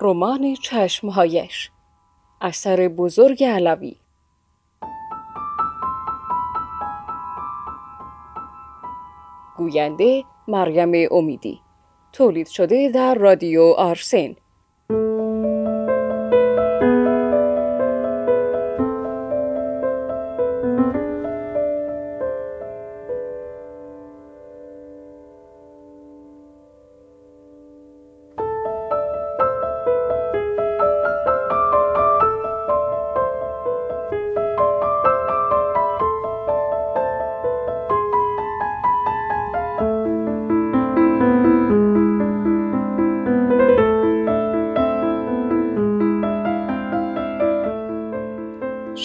رمان چشمهایش. اثر بزرگ علوی. گوینده مریم امیدی. تولید شده در رادیو آرسن.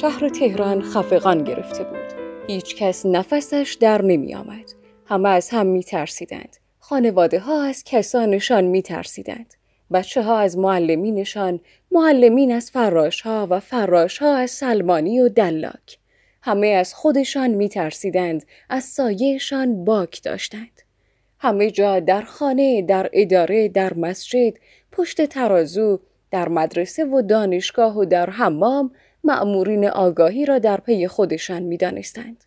شهر تهران خفقان گرفته بود. هیچ کس نفسش در نمی آمد. همه از هم می ترسیدند. خانواده ها از کسانشان می ترسیدند. بچه ها از معلمینشان، معلمین از فراش ها و فراش ها از سلمانی و دلاک. همه از خودشان می ترسیدند، از سایهشان باک داشتند. همه جا در خانه، در اداره، در مسجد، پشت ترازو، در مدرسه و دانشگاه و در حمام مأمورین آگاهی را در پی خودشان می دانستند.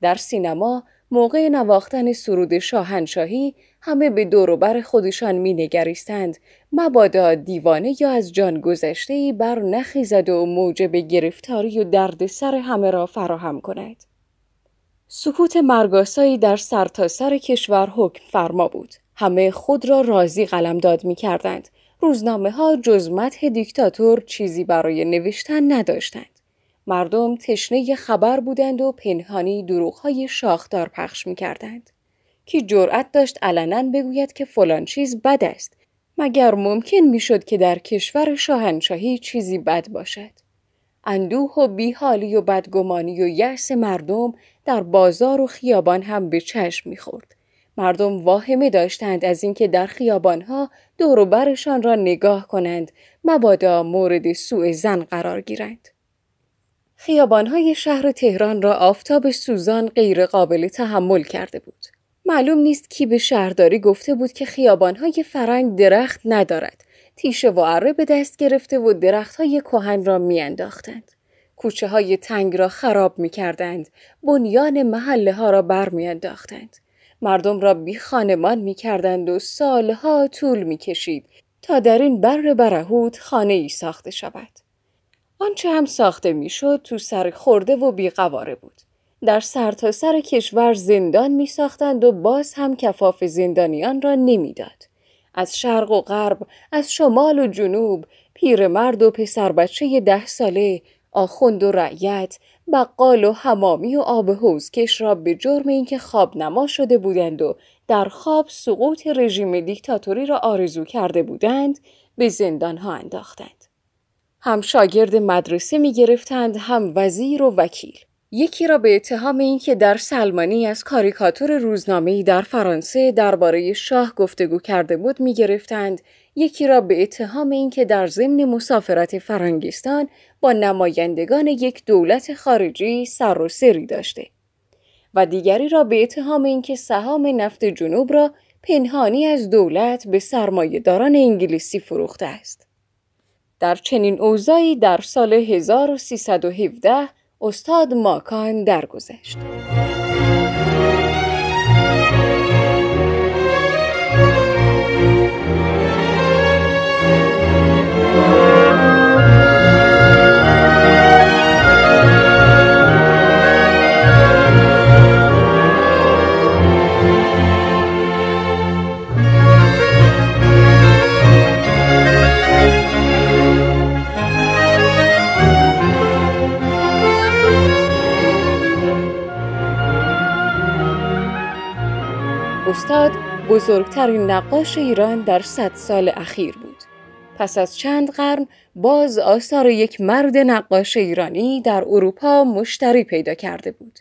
در سینما موقع نواختن سرود شاهنشاهی همه به دوروبر خودشان می نگریستند مبادا دیوانه یا از جان گذشته بر نخیزد و موجب گرفتاری و دردسر همه را فراهم کند. سکوت مرگاسایی در سرتاسر سر کشور حکم فرما بود. همه خود را راضی قلمداد می کردند روزنامه ها جز متح دیکتاتور چیزی برای نوشتن نداشتند. مردم تشنه خبر بودند و پنهانی های شاخدار پخش می کردند. کی جرأت داشت علنا بگوید که فلان چیز بد است مگر ممکن می‌شد که در کشور شاهنشاهی چیزی بد باشد اندوه و بیحالی و بدگمانی و یأس مردم در بازار و خیابان هم به چشم می‌خورد مردم واهمه داشتند از اینکه در خیابانها دور برشان را نگاه کنند مبادا مورد سوء زن قرار گیرند. خیابانهای شهر تهران را آفتاب سوزان غیر قابل تحمل کرده بود. معلوم نیست کی به شهرداری گفته بود که خیابانهای فرنگ درخت ندارد. تیشه و اره به دست گرفته و درختهای کهن را میانداختند. کوچه های تنگ را خراب می کردند. بنیان محله ها را بر می. مردم را بی خانمان می کردند و سالها طول می کشید تا در این بر برهود خانه ای ساخته شود. آنچه هم ساخته می شد تو سر خورده و بیقواره بود. در سرتاسر سر کشور زندان می ساختند و باز هم کفاف زندانیان را نمی‌داد. از شرق و غرب، از شمال و جنوب، پیرمرد و پسر بچه ده ساله، آخوند و رعیت، بقال و حمامی و آب کش را به جرم اینکه خواب نما شده بودند و در خواب سقوط رژیم دیکتاتوری را آرزو کرده بودند به زندان ها انداختند. هم شاگرد مدرسه می گرفتند هم وزیر و وکیل. یکی را به اتهام اینکه در سلمانی از کاریکاتور روزنامه‌ای در فرانسه درباره شاه گفتگو کرده بود می گرفتند یکی را به اتهام اینکه در ضمن مسافرت فرنگستان با نمایندگان یک دولت خارجی سر و سری داشته و دیگری را به اتهام اینکه سهام نفت جنوب را پنهانی از دولت به داران انگلیسی فروخته است. در چنین اوضاعی در سال 1317 استاد ماکان درگذشت. بزرگترین نقاش ایران در صد سال اخیر بود. پس از چند قرن باز آثار یک مرد نقاش ایرانی در اروپا مشتری پیدا کرده بود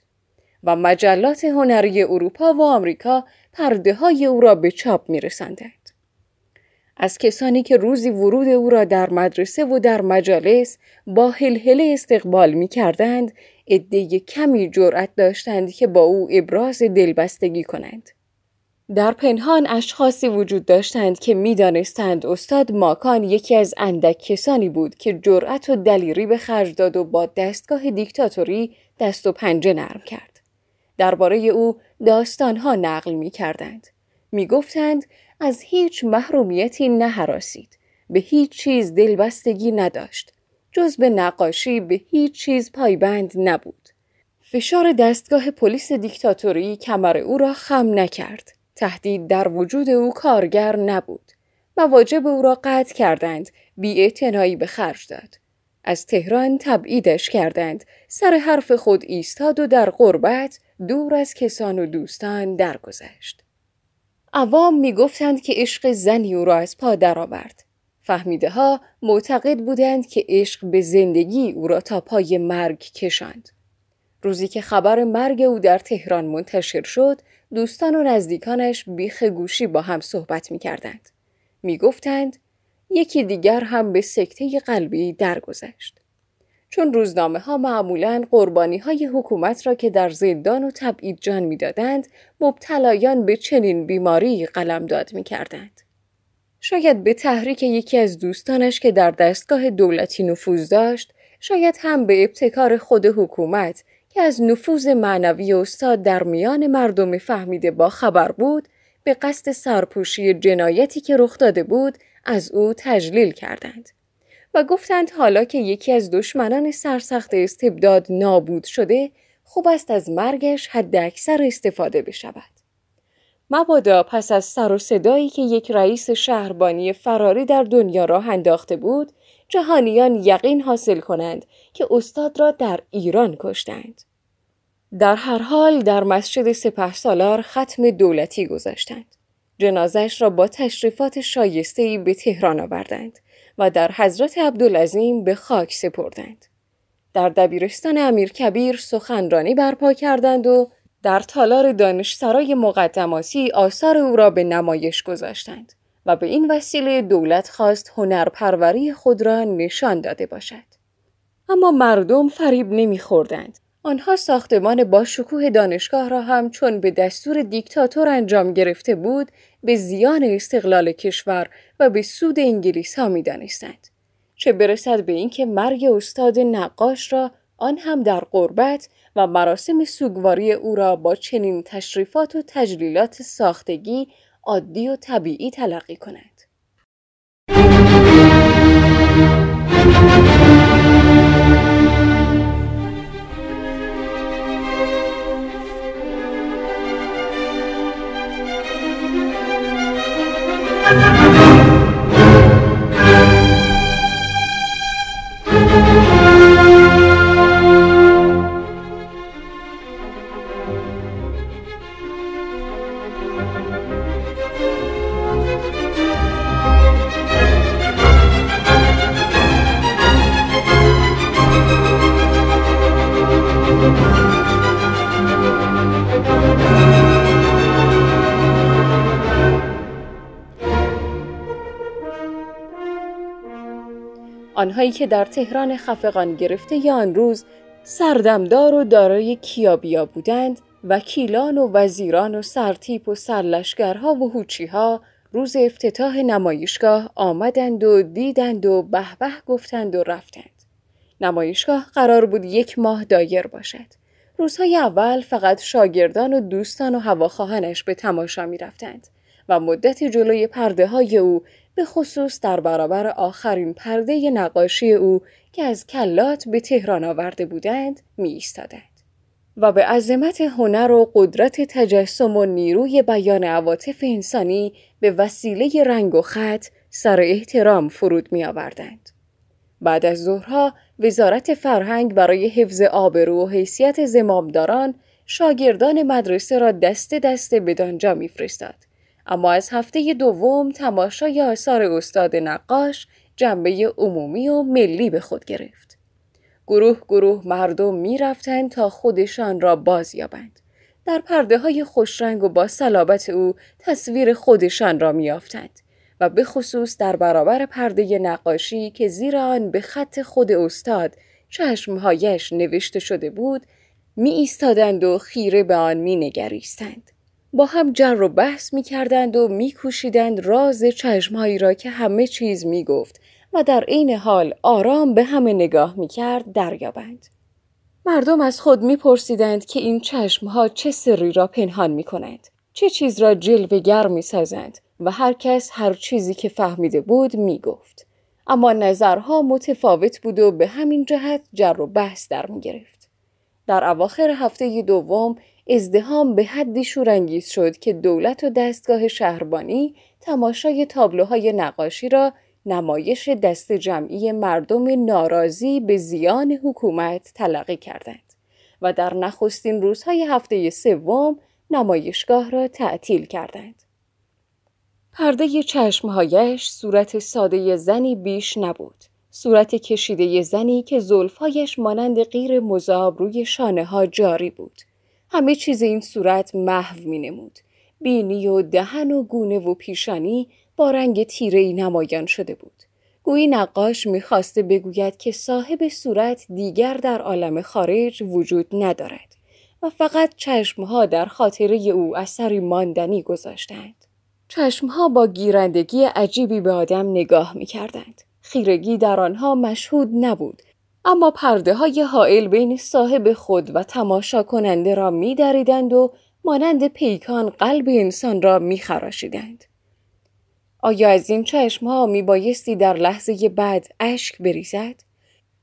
و مجلات هنری اروپا و آمریکا پرده های او را به چاپ می رسندند. از کسانی که روزی ورود او را در مدرسه و در مجالس با هلهله استقبال می کردند، کمی جرأت داشتند که با او ابراز دلبستگی کنند. در پنهان اشخاصی وجود داشتند که می‌دانستند استاد ماکان یکی از اندک کسانی بود که جرأت و دلیری به خرج داد و با دستگاه دیکتاتوری دست و پنجه نرم کرد. درباره او داستانها نقل می کردند. می گفتند از هیچ محرومیتی نهراسید. به هیچ چیز دلبستگی نداشت. جز به نقاشی به هیچ چیز پایبند نبود. فشار دستگاه پلیس دیکتاتوری کمر او را خم نکرد. تهدید در وجود او کارگر نبود. مواجب او را قطع کردند. بی به خرج داد. از تهران تبعیدش کردند. سر حرف خود ایستاد و در غربت دور از کسان و دوستان درگذشت. عوام می گفتند که عشق زنی او را از پا درآورد. فهمیده ها معتقد بودند که عشق به زندگی او را تا پای مرگ کشاند. روزی که خبر مرگ او در تهران منتشر شد، دوستان و نزدیکانش بیخ گوشی با هم صحبت می کردند. می گفتند یکی دیگر هم به سکته قلبی درگذشت. چون روزنامه ها معمولا قربانی های حکومت را که در زندان و تبعید جان می‌دادند مبتلایان به چنین بیماری قلمداد می کردند. شاید به تحریک یکی از دوستانش که در دستگاه دولتی نفوذ داشت شاید هم به ابتکار خود حکومت که از نفوذ معنوی استاد در میان مردم فهمیده با خبر بود به قصد سرپوشی جنایتی که رخ داده بود از او تجلیل کردند و گفتند حالا که یکی از دشمنان سرسخت استبداد نابود شده خوب است از مرگش حد اکثر استفاده بشود. مبادا پس از سر و صدایی که یک رئیس شهربانی فراری در دنیا راه انداخته بود جهانیان یقین حاصل کنند که استاد را در ایران کشتند. در هر حال در مسجد سپه سالار ختم دولتی گذاشتند. جنازش را با تشریفات شایستهی به تهران آوردند و در حضرت عبدالعظیم به خاک سپردند. در دبیرستان امیر کبیر سخنرانی برپا کردند و در تالار دانشسرای مقدماتی آثار او را به نمایش گذاشتند و به این وسیله دولت خواست هنرپروری خود را نشان داده باشد. اما مردم فریب نمیخوردند. آنها ساختمان با شکوه دانشگاه را هم چون به دستور دیکتاتور انجام گرفته بود به زیان استقلال کشور و به سود انگلیس ها می دانستند. چه برسد به اینکه مرگ استاد نقاش را آن هم در قربت و مراسم سوگواری او را با چنین تشریفات و تجلیلات ساختگی عادی و طبیعی تلقی کند. آنهایی که در تهران خفقان گرفته یا آن روز سردمدار و دارای کیابیا بودند وکیلان و وزیران و سرتیپ و سرلشگرها و هوچیها روز افتتاح نمایشگاه آمدند و دیدند و به گفتند و رفتند. نمایشگاه قرار بود یک ماه دایر باشد. روزهای اول فقط شاگردان و دوستان و هواخواهانش به تماشا می رفتند و مدتی جلوی پرده های او به خصوص در برابر آخرین پرده نقاشی او که از کلات به تهران آورده بودند می ایستادند. و به عظمت هنر و قدرت تجسم و نیروی بیان عواطف انسانی به وسیله رنگ و خط سر احترام فرود می آوردند. بعد از ظهرها وزارت فرهنگ برای حفظ آبرو و حیثیت زمامداران شاگردان مدرسه را دسته دسته به دانجا میفرستاد اما از هفته دوم تماشای آثار استاد نقاش جنبه عمومی و ملی به خود گرفت. گروه گروه مردم می رفتن تا خودشان را باز یابند. در پرده های خوشرنگ و با صلابت او تصویر خودشان را میافتند و به خصوص در برابر پرده نقاشی که زیر آن به خط خود استاد چشمهایش نوشته شده بود می ایستادند و خیره به آن می نگریستند. با هم جر و بحث می کردند و می کوشیدند راز چشمهایی را که همه چیز می گفت و در عین حال آرام به همه نگاه می کرد دریابند. مردم از خود می پرسیدند که این چشمها چه سری را پنهان می کنند. چه چیز را جلوگر می سازند و هر کس هر چیزی که فهمیده بود می گفت. اما نظرها متفاوت بود و به همین جهت جر و بحث در می گرفت. در اواخر هفته دوم ازدهام به حدی شورانگیز شد که دولت و دستگاه شهربانی تماشای تابلوهای نقاشی را نمایش دست جمعی مردم ناراضی به زیان حکومت تلقی کردند و در نخستین روزهای هفته سوم نمایشگاه را تعطیل کردند. پرده چشمهایش صورت ساده زنی بیش نبود. صورت کشیده زنی که زلفهایش مانند غیر مذاب روی شانه ها جاری بود. همه چیز این صورت محو می نمود. بینی و دهن و گونه و پیشانی با رنگ تیره نمایان شده بود. گویی نقاش می‌خواسته بگوید که صاحب صورت دیگر در عالم خارج وجود ندارد و فقط چشمها در خاطره او اثری ماندنی گذاشتند. چشمها با گیرندگی عجیبی به آدم نگاه می کردند. خیرگی در آنها مشهود نبود اما پرده های حائل بین صاحب خود و تماشا کننده را می دریدند و مانند پیکان قلب انسان را می خراشیدند. آیا از این چشم ها می بایستی در لحظه بعد اشک بریزد؟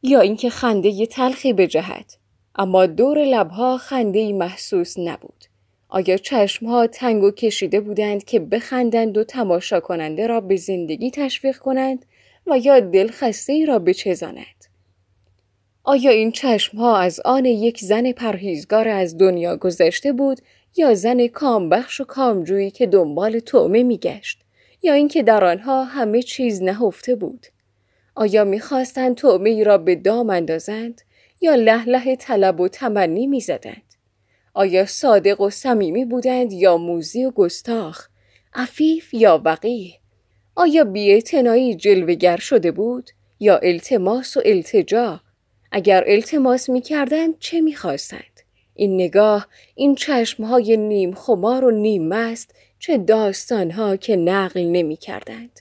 یا اینکه خنده ی تلخی بجهد؟ اما دور لبها خنده محسوس نبود. آیا چشم ها تنگ و کشیده بودند که بخندند و تماشا کننده را به زندگی تشویق کنند و یا دل خسته ای را بچزانند؟ آیا این چشم ها از آن یک زن پرهیزگار از دنیا گذشته بود یا زن کامبخش و کامجویی که دنبال تعمه میگشت یا اینکه در آنها همه چیز نهفته بود آیا می‌خواستند تعمه ای را به دام اندازند یا لحله طلب و تمنی می‌زدند آیا صادق و صمیمی بودند یا موزی و گستاخ عفیف یا وقیه آیا بیاعتنایی جلوگر شده بود یا التماس و التجا اگر التماس می کردند چه می خواستند؟ این نگاه، این چشمهای نیم خمار و نیم مست چه داستانها که نقل نمی کردند.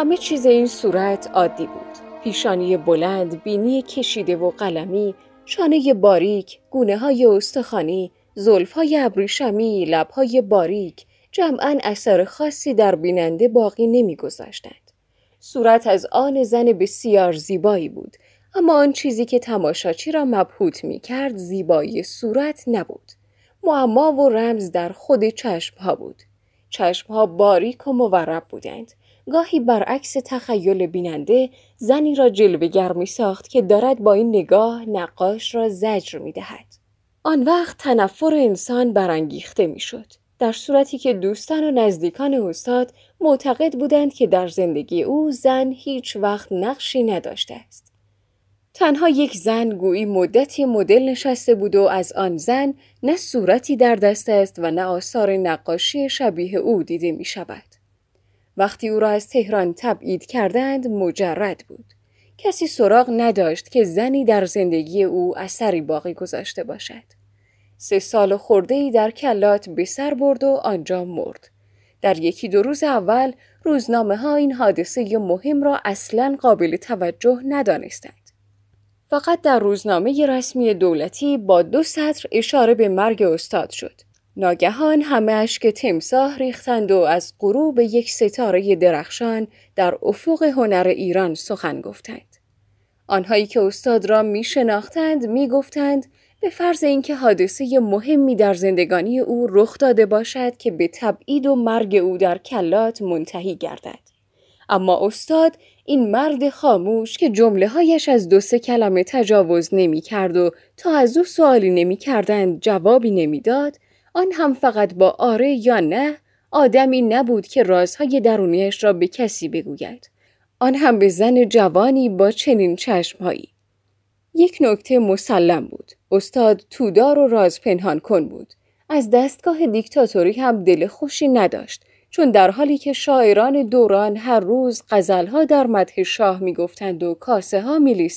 همه چیز این صورت عادی بود. پیشانی بلند، بینی کشیده و قلمی، شانه باریک، گونه های استخانی، زلف های ابریشمی، لب های باریک، جمعا اثر خاصی در بیننده باقی نمیگذاشتند. صورت از آن زن بسیار زیبایی بود، اما آن چیزی که تماشاچی را مبهوت می کرد زیبایی صورت نبود. معما و رمز در خود چشمها بود. چشمها باریک و مورب بودند. گاهی برعکس تخیل بیننده زنی را جلوگر می ساخت که دارد با این نگاه نقاش را زجر می دهد. آن وقت تنفر انسان برانگیخته می شد. در صورتی که دوستان و نزدیکان استاد معتقد بودند که در زندگی او زن هیچ وقت نقشی نداشته است. تنها یک زن گویی مدتی مدل نشسته بود و از آن زن نه صورتی در دست است و نه آثار نقاشی شبیه او دیده می شود. وقتی او را از تهران تبعید کردند مجرد بود. کسی سراغ نداشت که زنی در زندگی او اثری باقی گذاشته باشد. سه سال خورده ای در کلات به سر برد و آنجا مرد. در یکی دو روز اول روزنامه ها این حادثه مهم را اصلا قابل توجه ندانستند. فقط در روزنامه رسمی دولتی با دو سطر اشاره به مرگ استاد شد. ناگهان همه اشک تمساه ریختند و از غروب یک ستاره درخشان در افق هنر ایران سخن گفتند. آنهایی که استاد را می شناختند می گفتند به فرض اینکه حادثه مهمی در زندگانی او رخ داده باشد که به تبعید و مرگ او در کلات منتهی گردد. اما استاد این مرد خاموش که جمله هایش از دو سه کلمه تجاوز نمی کرد و تا از او سوالی نمی کردند جوابی نمی‌داد آن هم فقط با آره یا نه آدمی نبود که رازهای درونیش را به کسی بگوید. آن هم به زن جوانی با چنین چشمهایی. یک نکته مسلم بود. استاد تودار و راز پنهان کن بود. از دستگاه دیکتاتوری هم دل خوشی نداشت چون در حالی که شاعران دوران هر روز غزلها در مدح شاه می‌گفتند و کاسه ها می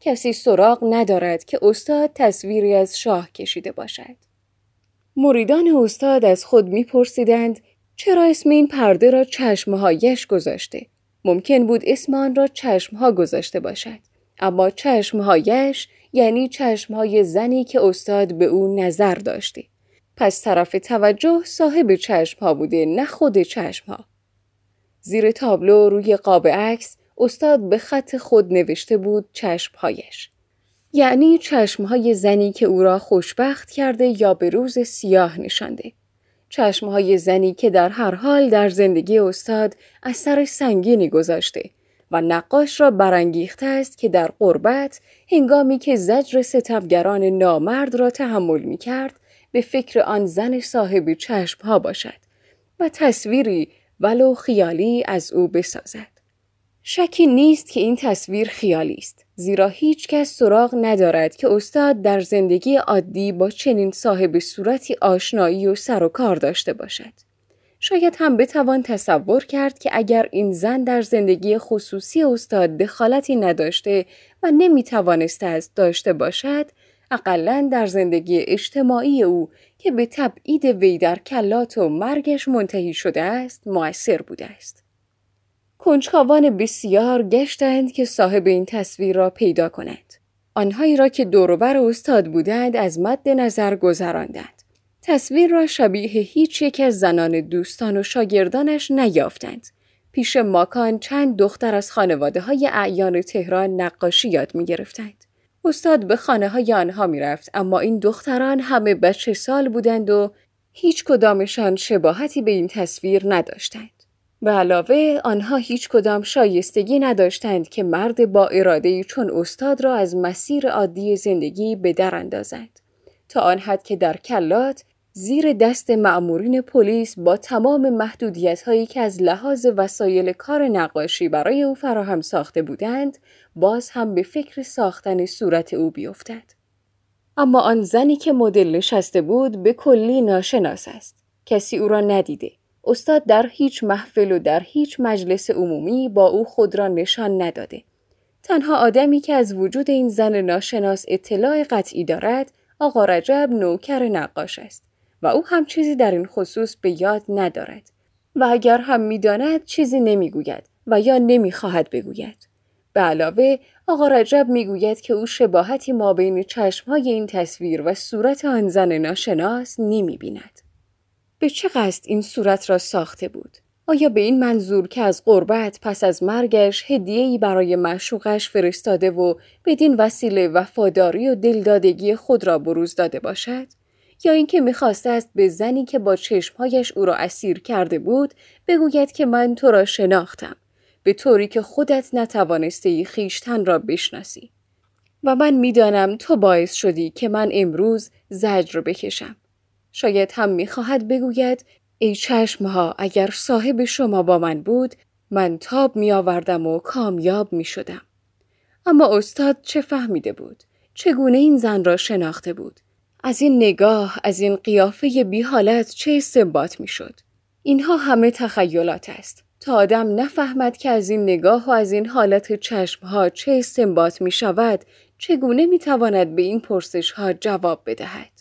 کسی سراغ ندارد که استاد تصویری از شاه کشیده باشد. مریدان استاد از خود میپرسیدند چرا اسم این پرده را چشمهایش گذاشته؟ ممکن بود اسم آن را چشمها گذاشته باشد. اما چشمهایش یعنی چشمهای زنی که استاد به او نظر داشته. پس طرف توجه صاحب چشمها بوده نه خود چشمها. زیر تابلو روی قاب عکس استاد به خط خود نوشته بود چشمهایش. یعنی چشمهای زنی که او را خوشبخت کرده یا به روز سیاه نشانده. چشمهای زنی که در هر حال در زندگی استاد اثر سنگینی گذاشته و نقاش را برانگیخته است که در قربت هنگامی که زجر ستمگران نامرد را تحمل می کرد به فکر آن زن صاحب چشمها باشد و تصویری ولو خیالی از او بسازد. شکی نیست که این تصویر خیالی است زیرا هیچ کس سراغ ندارد که استاد در زندگی عادی با چنین صاحب صورتی آشنایی و سر و کار داشته باشد. شاید هم بتوان تصور کرد که اگر این زن در زندگی خصوصی استاد دخالتی نداشته و نمی توانسته است داشته باشد، اقلا در زندگی اجتماعی او که به تبعید وی در کلات و مرگش منتهی شده است، موثر بوده است. کنجکاوان بسیار گشتند که صاحب این تصویر را پیدا کنند. آنهایی را که دوروبر استاد بودند از مد نظر گذراندند. تصویر را شبیه هیچ یک از زنان دوستان و شاگردانش نیافتند. پیش ماکان چند دختر از خانواده های اعیان تهران نقاشی یاد می گرفتند. استاد به خانه های آنها می رفت اما این دختران همه بچه سال بودند و هیچ کدامشان شباهتی به این تصویر نداشتند. به علاوه آنها هیچ کدام شایستگی نداشتند که مرد با اراده چون استاد را از مسیر عادی زندگی به در اندازند. تا آن حد که در کلات زیر دست معمورین پلیس با تمام محدودیت هایی که از لحاظ وسایل کار نقاشی برای او فراهم ساخته بودند باز هم به فکر ساختن صورت او بیفتد. اما آن زنی که مدل نشسته بود به کلی ناشناس است. کسی او را ندیده. استاد در هیچ محفل و در هیچ مجلس عمومی با او خود را نشان نداده. تنها آدمی که از وجود این زن ناشناس اطلاع قطعی دارد آقا رجب نوکر نقاش است و او هم چیزی در این خصوص به یاد ندارد و اگر هم می‌داند چیزی نمی‌گوید و یا نمی‌خواهد بگوید. به علاوه آقا رجب می‌گوید که او شباهتی ما بین چشمهای این تصویر و صورت آن زن ناشناس نمی‌بیند. به چه قصد این صورت را ساخته بود؟ آیا به این منظور که از قربت پس از مرگش هدیه‌ای برای معشوقش فرستاده و بدین وسیله وفاداری و دلدادگی خود را بروز داده باشد؟ یا اینکه می‌خواسته است به زنی که با چشمهایش او را اسیر کرده بود بگوید که من تو را شناختم به طوری که خودت نتوانسته خیشتن را بشناسی و من می‌دانم تو باعث شدی که من امروز زجر بکشم شاید هم می‌خواهد بگوید ای چشمها اگر صاحب شما با من بود من تاب می آوردم و کامیاب می شدم. اما استاد چه فهمیده بود؟ چگونه این زن را شناخته بود؟ از این نگاه، از این قیافه بی حالت چه استنباط می شد؟ اینها همه تخیلات است. تا آدم نفهمد که از این نگاه و از این حالت چشمها چه استنباط می شود، چگونه می تواند به این پرسش ها جواب بدهد؟